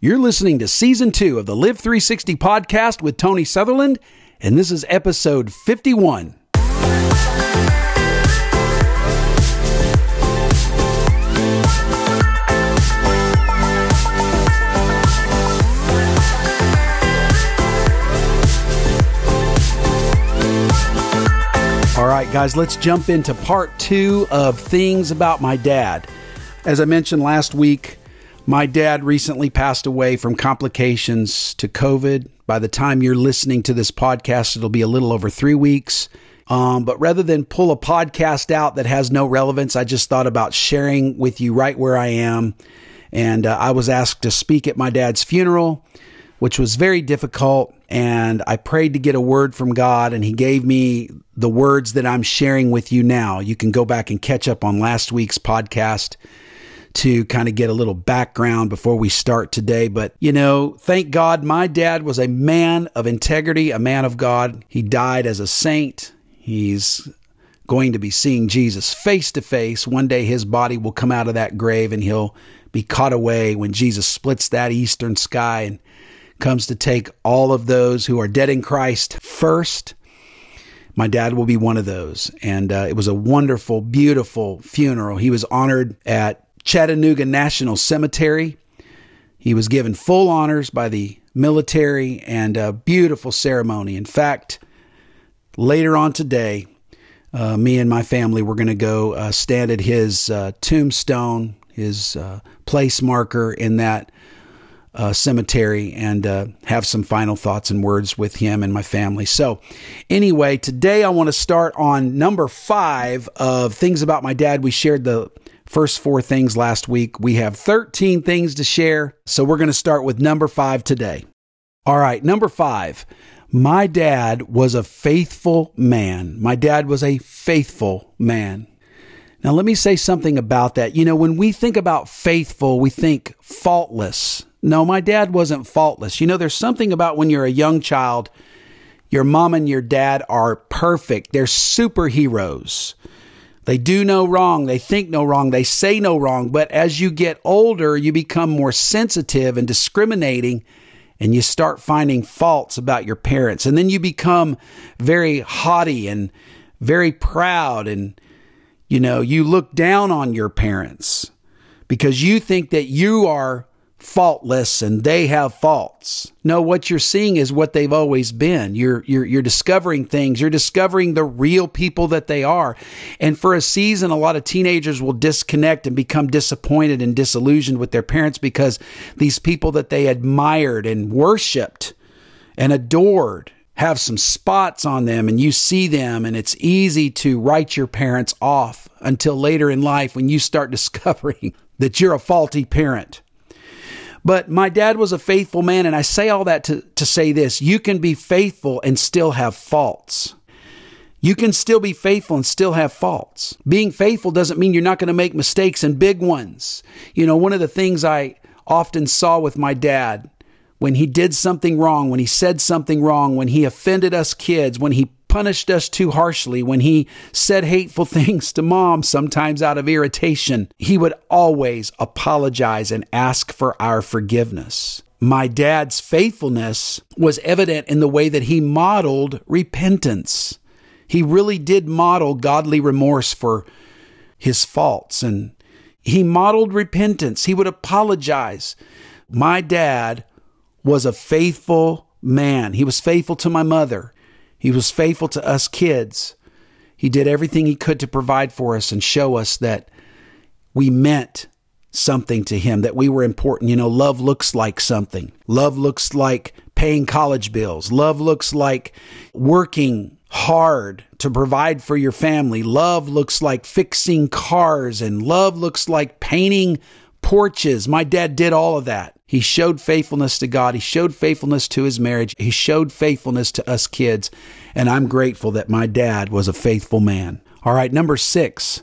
You're listening to season two of the Live 360 podcast with Tony Sutherland, and this is episode 51. All right, guys, let's jump into part two of things about my dad. As I mentioned last week, my dad recently passed away from complications to COVID. By the time you're listening to this podcast, it'll be a little over three weeks. Um, but rather than pull a podcast out that has no relevance, I just thought about sharing with you right where I am. And uh, I was asked to speak at my dad's funeral, which was very difficult. And I prayed to get a word from God, and He gave me the words that I'm sharing with you now. You can go back and catch up on last week's podcast to kind of get a little background before we start today. But, you know, thank God my dad was a man of integrity, a man of God. He died as a saint. He's going to be seeing Jesus face to face. One day his body will come out of that grave and he'll be caught away when Jesus splits that eastern sky and comes to take all of those who are dead in Christ first. My dad will be one of those. And uh, it was a wonderful, beautiful funeral. He was honored at Chattanooga National Cemetery. He was given full honors by the military and a beautiful ceremony. In fact, later on today, uh, me and my family were going to go uh, stand at his uh, tombstone, his uh, place marker in that uh, cemetery, and uh, have some final thoughts and words with him and my family. So, anyway, today I want to start on number five of things about my dad. We shared the first four things last week. We have 13 things to share. So we're going to start with number five today. All right, number five. My dad was a faithful man. My dad was a faithful man. Now, let me say something about that. You know, when we think about faithful, we think faultless. No, my dad wasn't faultless. You know, there's something about when you're a young child, your mom and your dad are perfect. They're superheroes. They do no wrong. They think no wrong. They say no wrong. But as you get older, you become more sensitive and discriminating and you start finding faults about your parents. And then you become very haughty and very proud. And, you know, you look down on your parents because you think that you are faultless and they have faults. No, what you're seeing is what they've always been. You're you're you're discovering things. You're discovering the real people that they are. And for a season a lot of teenagers will disconnect and become disappointed and disillusioned with their parents because these people that they admired and worshiped and adored have some spots on them and you see them and it's easy to write your parents off until later in life when you start discovering that you're a faulty parent but my dad was a faithful man, and I say all that to, to say this you can be faithful and still have faults. You can still be faithful and still have faults. Being faithful doesn't mean you're not going to make mistakes and big ones. You know, one of the things I often saw with my dad when he did something wrong, when he said something wrong, when he offended us kids, when he punished us too harshly, when he said hateful things to mom, sometimes out of irritation, he would always apologize and ask for our forgiveness. My dad's faithfulness was evident in the way that he modeled repentance. He really did model godly remorse for his faults and he modeled repentance. He would apologize. My dad was a faithful man. He was faithful to my mother. He was faithful to us kids. He did everything he could to provide for us and show us that we meant something to him, that we were important. You know, love looks like something. Love looks like paying college bills. Love looks like working hard to provide for your family. Love looks like fixing cars and love looks like painting porches. My dad did all of that. He showed faithfulness to God. He showed faithfulness to his marriage. He showed faithfulness to us kids. And I'm grateful that my dad was a faithful man. All right, number six.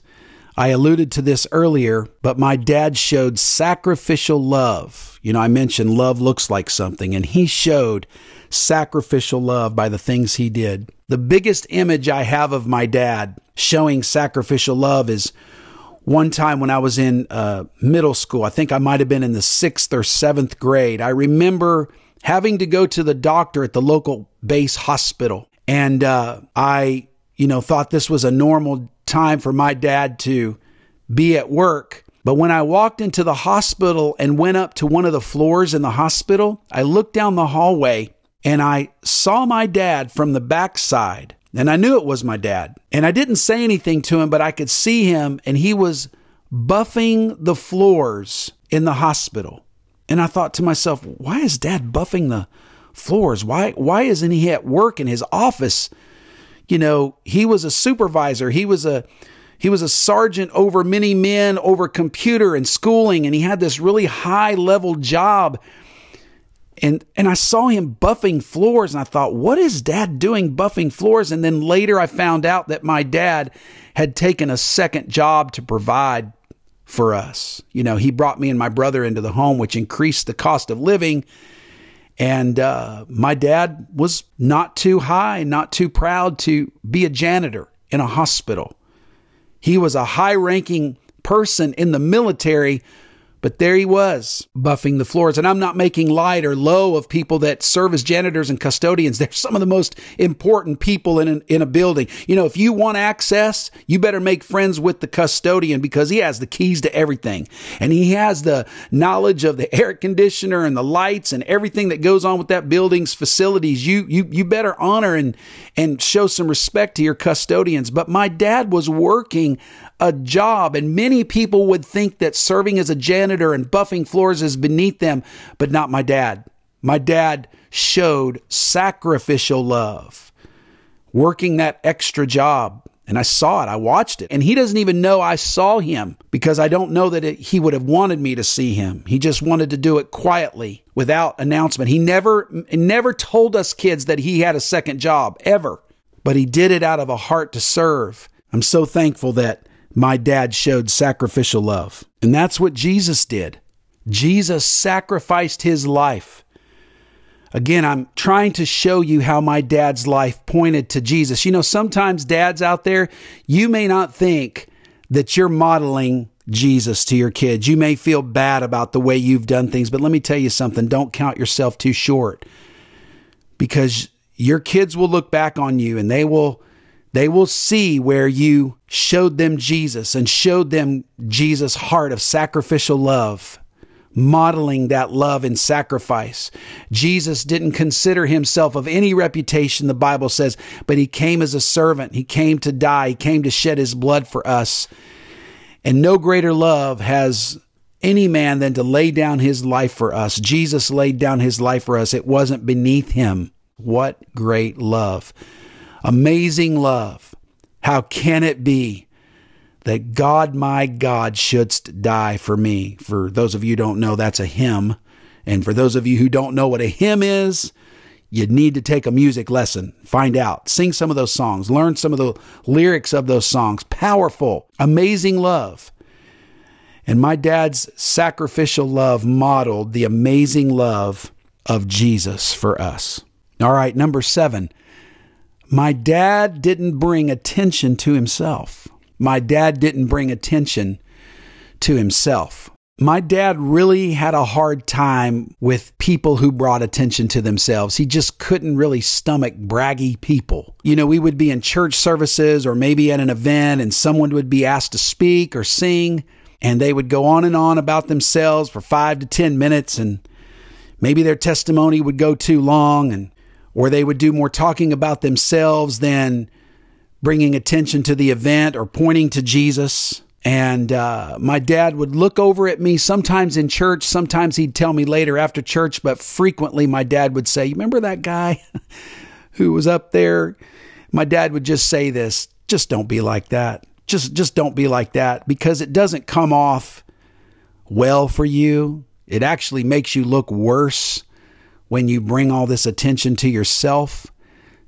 I alluded to this earlier, but my dad showed sacrificial love. You know, I mentioned love looks like something, and he showed sacrificial love by the things he did. The biggest image I have of my dad showing sacrificial love is one time when I was in uh, middle school. I think I might have been in the sixth or seventh grade. I remember having to go to the doctor at the local base hospital. And uh, I, you know, thought this was a normal time for my dad to be at work. But when I walked into the hospital and went up to one of the floors in the hospital, I looked down the hallway and I saw my dad from the backside. And I knew it was my dad. And I didn't say anything to him, but I could see him and he was buffing the floors in the hospital. And I thought to myself, why is dad buffing the floors? Why why isn't he at work in his office? You know, he was a supervisor. He was a he was a sergeant over many men over computer and schooling and he had this really high level job and and I saw him buffing floors and I thought what is dad doing buffing floors? And then later I found out that my dad had taken a second job to provide for us. You know he brought me and my brother into the home which increased the cost of living. And uh, my dad was not too high not too proud to be a janitor in a hospital. He was a high ranking person in the military but there he was, buffing the floors. And I'm not making light or low of people that serve as janitors and custodians. They're some of the most important people in, an, in a building. You know, if you want access, you better make friends with the custodian because he has the keys to everything. And he has the knowledge of the air conditioner and the lights and everything that goes on with that building's facilities. You, you, you better honor and, and show some respect to your custodians. But my dad was working a job. And many people would think that serving as a janitor and buffing floors is beneath them, but not my dad. My dad showed sacrificial love, working that extra job. And I saw it, I watched it. And he doesn't even know I saw him because I don't know that it, he would have wanted me to see him. He just wanted to do it quietly without announcement. He never, never told us kids that he had a second job, ever. But he did it out of a heart to serve. I'm so thankful that my dad showed sacrificial love. And that's what Jesus did. Jesus sacrificed his life. Again, I'm trying to show you how my dad's life pointed to Jesus. You know, sometimes dads out there, you may not think that you're modeling Jesus to your kids. You may feel bad about the way you've done things, but let me tell you something. Don't count yourself too short because your kids will look back on you and they will they will see where you showed them Jesus and showed them Jesus' heart of sacrificial love, modeling that love and sacrifice. Jesus didn't consider himself of any reputation, the Bible says, but he came as a servant. He came to die. He came to shed his blood for us. And no greater love has any man than to lay down his life for us. Jesus laid down his life for us. It wasn't beneath him. What great love. Amazing love. How can it be that God, my God, shouldst die for me? For those of you don't know, that's a hymn. And for those of you who don't know what a hymn is, you need to take a music lesson, find out, sing some of those songs, learn some of the lyrics of those songs. Powerful, amazing love. And my dad's sacrificial love modeled the amazing love of Jesus for us. All right, number seven, my dad didn't bring attention to himself. My dad didn't bring attention to himself. My dad really had a hard time with people who brought attention to themselves. He just couldn't really stomach braggy people. You know, we would be in church services or maybe at an event and someone would be asked to speak or sing and they would go on and on about themselves for five to 10 minutes and maybe their testimony would go too long and or they would do more talking about themselves than bringing attention to the event or pointing to Jesus. And uh, my dad would look over at me sometimes in church. Sometimes he'd tell me later after church, but frequently my dad would say, You remember that guy who was up there? My dad would just say this just don't be like that. Just, just don't be like that because it doesn't come off well for you. It actually makes you look worse when you bring all this attention to yourself.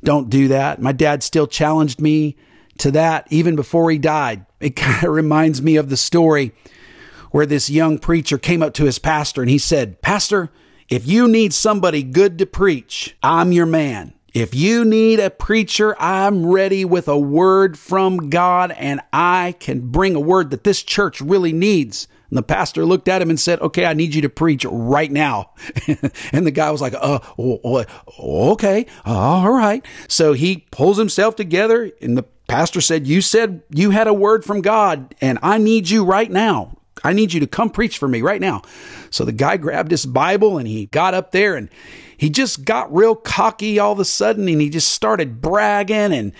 Don't do that. My dad still challenged me to that even before he died. It kind of reminds me of the story where this young preacher came up to his pastor and he said, Pastor, if you need somebody good to preach, I'm your man. If you need a preacher, I'm ready with a word from God and I can bring a word that this church really needs. And the pastor looked at him and said, Okay, I need you to preach right now. and the guy was like, Uh, okay, all right. So he pulls himself together, and the pastor said, You said you had a word from God, and I need you right now. I need you to come preach for me right now. So the guy grabbed his Bible and he got up there and he just got real cocky all of a sudden and he just started bragging and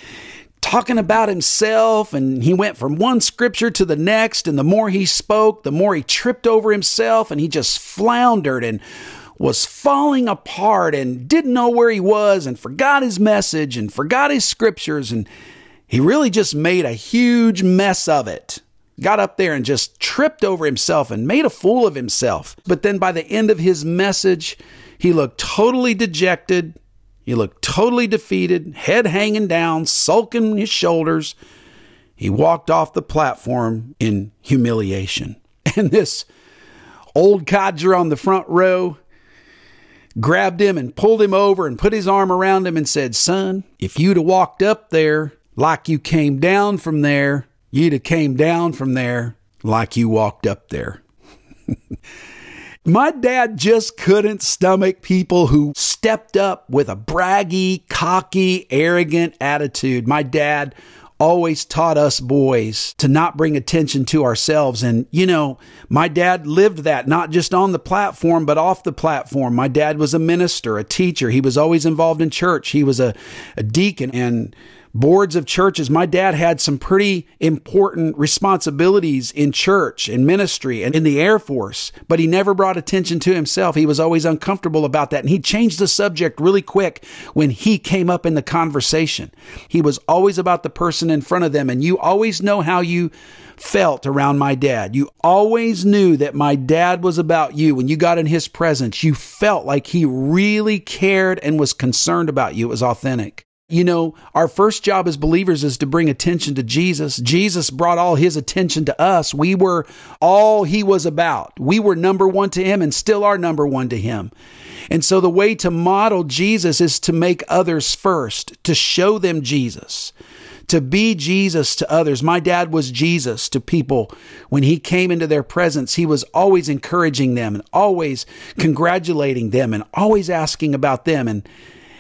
talking about himself and he went from one scripture to the next and the more he spoke the more he tripped over himself and he just floundered and was falling apart and didn't know where he was and forgot his message and forgot his scriptures and he really just made a huge mess of it. Got up there and just tripped over himself and made a fool of himself. But then by the end of his message he looked totally dejected he looked totally defeated, head hanging down, sulking his shoulders. He walked off the platform in humiliation. And this old codger on the front row grabbed him and pulled him over and put his arm around him and said, Son, if you'd have walked up there like you came down from there, you'd have came down from there like you walked up there. My dad just couldn't stomach people who stepped up with a braggy, cocky, arrogant attitude. My dad always taught us boys to not bring attention to ourselves. And, you know, my dad lived that not just on the platform, but off the platform. My dad was a minister, a teacher. He was always involved in church. He was a, a deacon and boards of churches. My dad had some pretty important responsibilities in church and ministry and in the Air Force, but he never brought attention to himself. He was always uncomfortable about that. And he changed the subject really quick when he came up in the conversation. He was always about the person in front of them. And you always know how you felt around my dad. You always knew that my dad was about you. When you got in his presence, you felt like he really cared and was concerned about you. It was authentic. You know, our first job as believers is to bring attention to Jesus. Jesus brought all his attention to us. We were all he was about. We were number one to him and still are number one to him. And so the way to model Jesus is to make others first, to show them Jesus, to be Jesus to others. My dad was Jesus to people. When he came into their presence, he was always encouraging them and always congratulating them and always asking about them. And,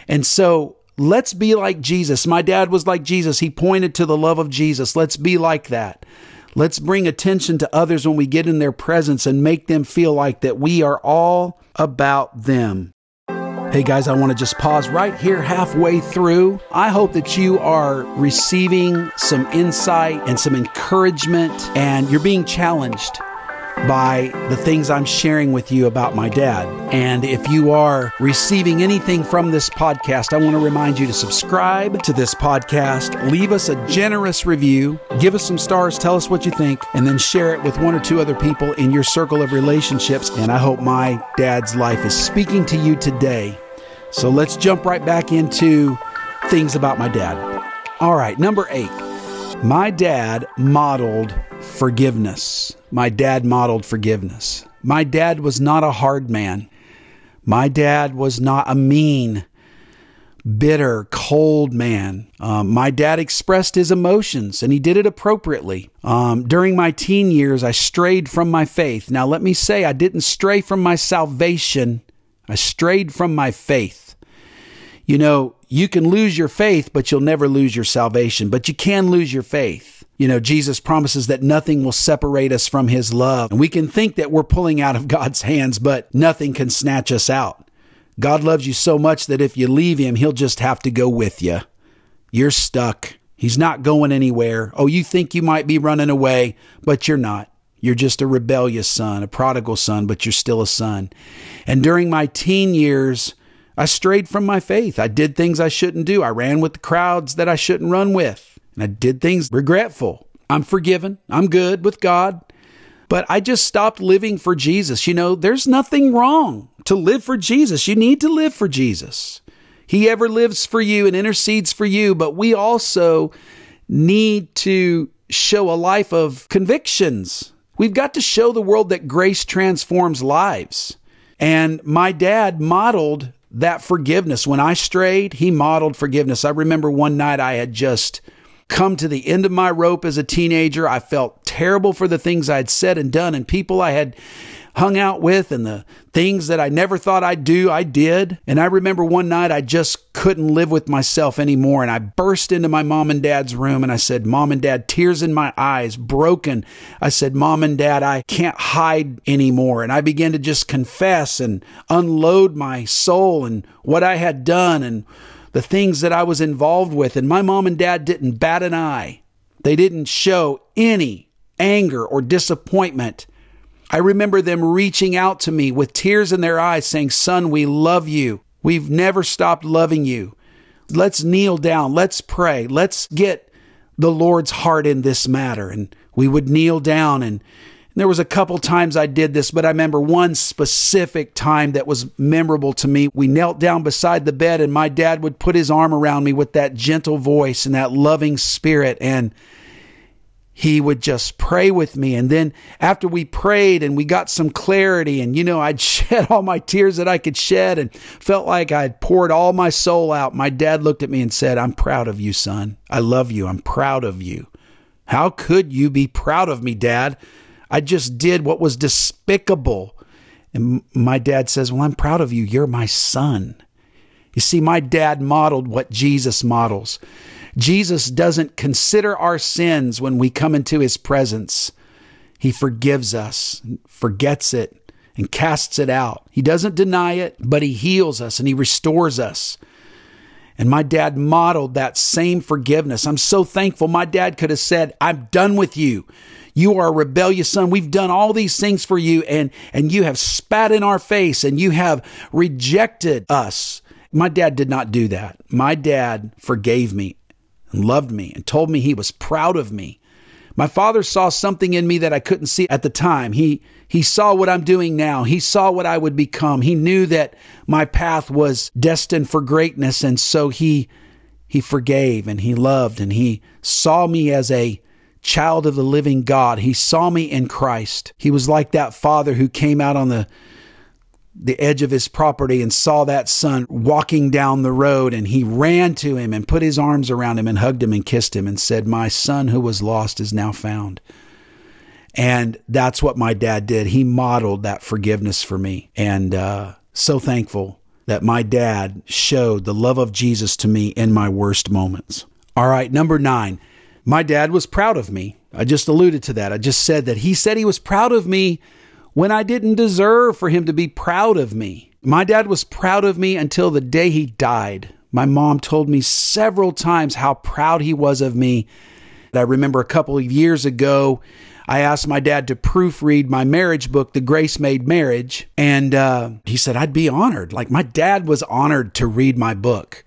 and so Let's be like Jesus. My dad was like Jesus. He pointed to the love of Jesus. Let's be like that. Let's bring attention to others when we get in their presence and make them feel like that we are all about them. Hey guys, I want to just pause right here halfway through. I hope that you are receiving some insight and some encouragement and you're being challenged by the things I'm sharing with you about my dad. And if you are receiving anything from this podcast, I want to remind you to subscribe to this podcast, leave us a generous review, give us some stars, tell us what you think, and then share it with one or two other people in your circle of relationships. And I hope my dad's life is speaking to you today. So let's jump right back into things about my dad. All right, number eight. My dad modeled forgiveness. My dad modeled forgiveness. My dad was not a hard man. My dad was not a mean, bitter, cold man. Um, my dad expressed his emotions and he did it appropriately. Um, during my teen years, I strayed from my faith. Now, let me say, I didn't stray from my salvation, I strayed from my faith. You know, you can lose your faith, but you'll never lose your salvation, but you can lose your faith. You know, Jesus promises that nothing will separate us from his love. And we can think that we're pulling out of God's hands, but nothing can snatch us out. God loves you so much that if you leave him, he'll just have to go with you. You're stuck. He's not going anywhere. Oh, you think you might be running away, but you're not. You're just a rebellious son, a prodigal son, but you're still a son. And during my teen years, I strayed from my faith. I did things I shouldn't do. I ran with the crowds that I shouldn't run with and I did things regretful. I'm forgiven. I'm good with God. But I just stopped living for Jesus. You know, there's nothing wrong to live for Jesus. You need to live for Jesus. He ever lives for you and intercedes for you, but we also need to show a life of convictions. We've got to show the world that grace transforms lives. And my dad modeled that forgiveness. When I strayed, he modeled forgiveness. I remember one night I had just come to the end of my rope as a teenager. I felt terrible for the things I'd said and done and people I had hung out with and the things that I never thought I'd do, I did. And I remember one night I just couldn't live with myself anymore. And I burst into my mom and dad's room and I said, Mom and dad, tears in my eyes, broken. I said, Mom and dad, I can't hide anymore. And I began to just confess and unload my soul and what I had done and the things that I was involved with. And my mom and dad didn't bat an eye. They didn't show any anger or disappointment. I remember them reaching out to me with tears in their eyes saying, Son, we love you. We've never stopped loving you. Let's kneel down. Let's pray. Let's get the Lord's heart in this matter. And we would kneel down and there was a couple times I did this, but I remember one specific time that was memorable to me. We knelt down beside the bed and my dad would put his arm around me with that gentle voice and that loving spirit and he would just pray with me. And then after we prayed and we got some clarity, and you know, I'd shed all my tears that I could shed and felt like I'd poured all my soul out. My dad looked at me and said, I'm proud of you, son. I love you. I'm proud of you. How could you be proud of me, dad? I just did what was despicable. And my dad says, Well, I'm proud of you. You're my son. You see, my dad modeled what Jesus models. Jesus doesn't consider our sins when we come into his presence. He forgives us, forgets it, and casts it out. He doesn't deny it, but he heals us and he restores us. And my dad modeled that same forgiveness. I'm so thankful. My dad could have said, I'm done with you. You are a rebellious son. We've done all these things for you and, and you have spat in our face and you have rejected us. My dad did not do that. My dad forgave me and loved me and told me he was proud of me. My father saw something in me that I couldn't see at the time. He he saw what I'm doing now. He saw what I would become. He knew that my path was destined for greatness and so he he forgave and he loved and he saw me as a child of the living God. He saw me in Christ. He was like that father who came out on the the edge of his property and saw that son walking down the road and he ran to him and put his arms around him and hugged him and kissed him and said, My son who was lost is now found. And that's what my dad did. He modeled that forgiveness for me. And uh, so thankful that my dad showed the love of Jesus to me in my worst moments. All right, number nine, my dad was proud of me. I just alluded to that. I just said that he said he was proud of me when I didn't deserve for him to be proud of me. My dad was proud of me until the day he died. My mom told me several times how proud he was of me. I remember a couple of years ago, I asked my dad to proofread my marriage book, The Grace Made Marriage, and uh, he said I'd be honored. Like my dad was honored to read my book.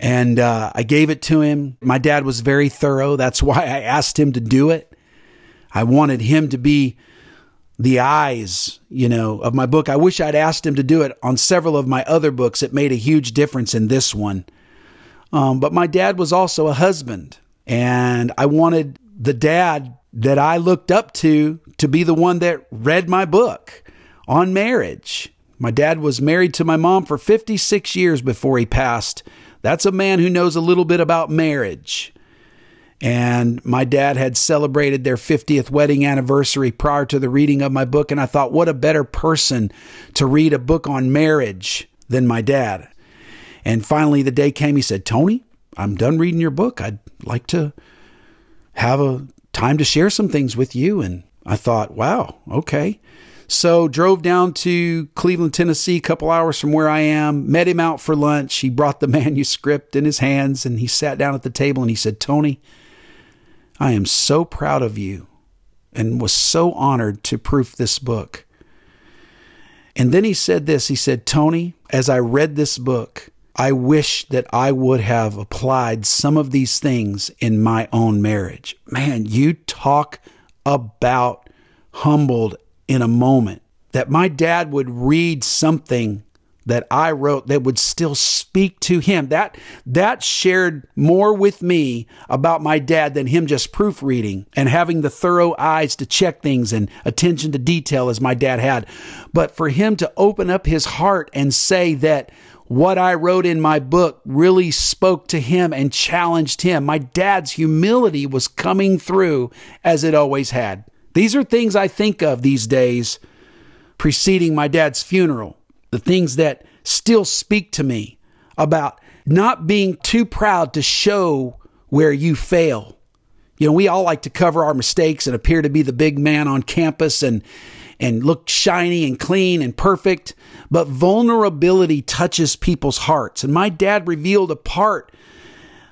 And uh, I gave it to him. My dad was very thorough. That's why I asked him to do it. I wanted him to be the eyes, you know, of my book. I wish I'd asked him to do it on several of my other books. It made a huge difference in this one. Um, but my dad was also a husband, and I wanted the dad that I looked up to to be the one that read my book on marriage. My dad was married to my mom for 56 years before he passed. That's a man who knows a little bit about marriage. And my dad had celebrated their 50th wedding anniversary prior to the reading of my book. And I thought, what a better person to read a book on marriage than my dad. And finally, the day came, he said, Tony, I'm done reading your book. I'd like to have a time to share some things with you. And I thought, wow, okay. So drove down to Cleveland, Tennessee, a couple hours from where I am, met him out for lunch. He brought the manuscript in his hands and he sat down at the table and he said, Tony, I am so proud of you and was so honored to proof this book. And then he said this He said, Tony, as I read this book, I wish that I would have applied some of these things in my own marriage. Man, you talk about humbled in a moment that my dad would read something that I wrote that would still speak to him. That that shared more with me about my dad than him just proofreading and having the thorough eyes to check things and attention to detail as my dad had. But for him to open up his heart and say that what I wrote in my book really spoke to him and challenged him. My dad's humility was coming through as it always had. These are things I think of these days preceding my dad's funeral the things that still speak to me about not being too proud to show where you fail. You know, we all like to cover our mistakes and appear to be the big man on campus and and look shiny and clean and perfect, but vulnerability touches people's hearts. And my dad revealed a part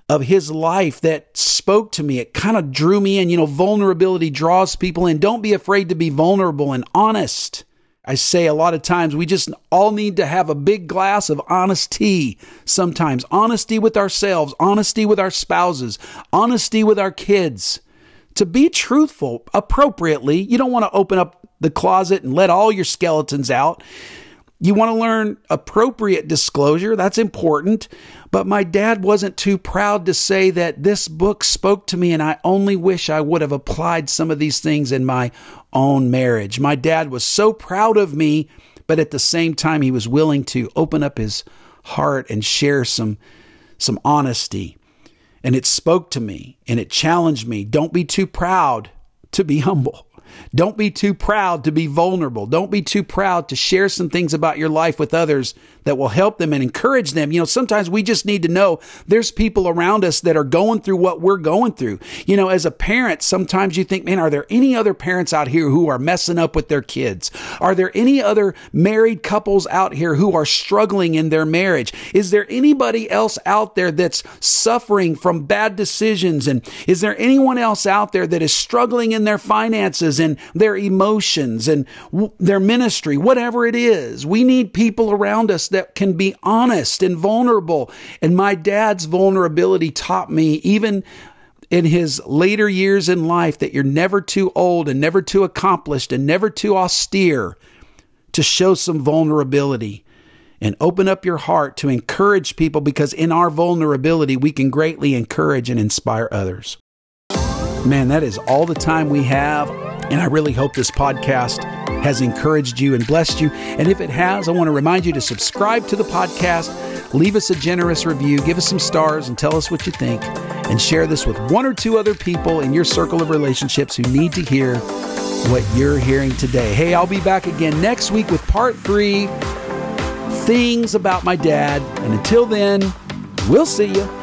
of his life that spoke to me. It kind of drew me in. You know, vulnerability draws people in. Don't be afraid to be vulnerable and honest. I say a lot of times we just all need to have a big glass of honesty sometimes. Honesty with ourselves, honesty with our spouses, honesty with our kids. To be truthful appropriately, you don't want to open up the closet and let all your skeletons out. You want to learn appropriate disclosure. That's important. But my dad wasn't too proud to say that this book spoke to me, and I only wish I would have applied some of these things in my own marriage. My dad was so proud of me, but at the same time, he was willing to open up his heart and share some, some honesty. And it spoke to me and it challenged me. Don't be too proud to be humble. Don't be too proud to be vulnerable. Don't be too proud to share some things about your life with others that will help them and encourage them. You know, sometimes we just need to know there's people around us that are going through what we're going through. You know, as a parent, sometimes you think, man, are there any other parents out here who are messing up with their kids? Are there any other married couples out here who are struggling in their marriage? Is there anybody else out there that's suffering from bad decisions? And is there anyone else out there that is struggling in their finances and their emotions and w- their ministry, whatever it is? We need people around us that can be honest and vulnerable. And my dad's vulnerability taught me, even in his later years in life, that you're never too old and never too accomplished and never too austere to show some vulnerability and open up your heart to encourage people because in our vulnerability, we can greatly encourage and inspire others. Man, that is all the time we have. And I really hope this podcast has encouraged you and blessed you. And if it has, I want to remind you to subscribe to the podcast, leave us a generous review, give us some stars, and tell us what you think. And share this with one or two other people in your circle of relationships who need to hear what you're hearing today. Hey, I'll be back again next week with part three things about my dad. And until then, we'll see you.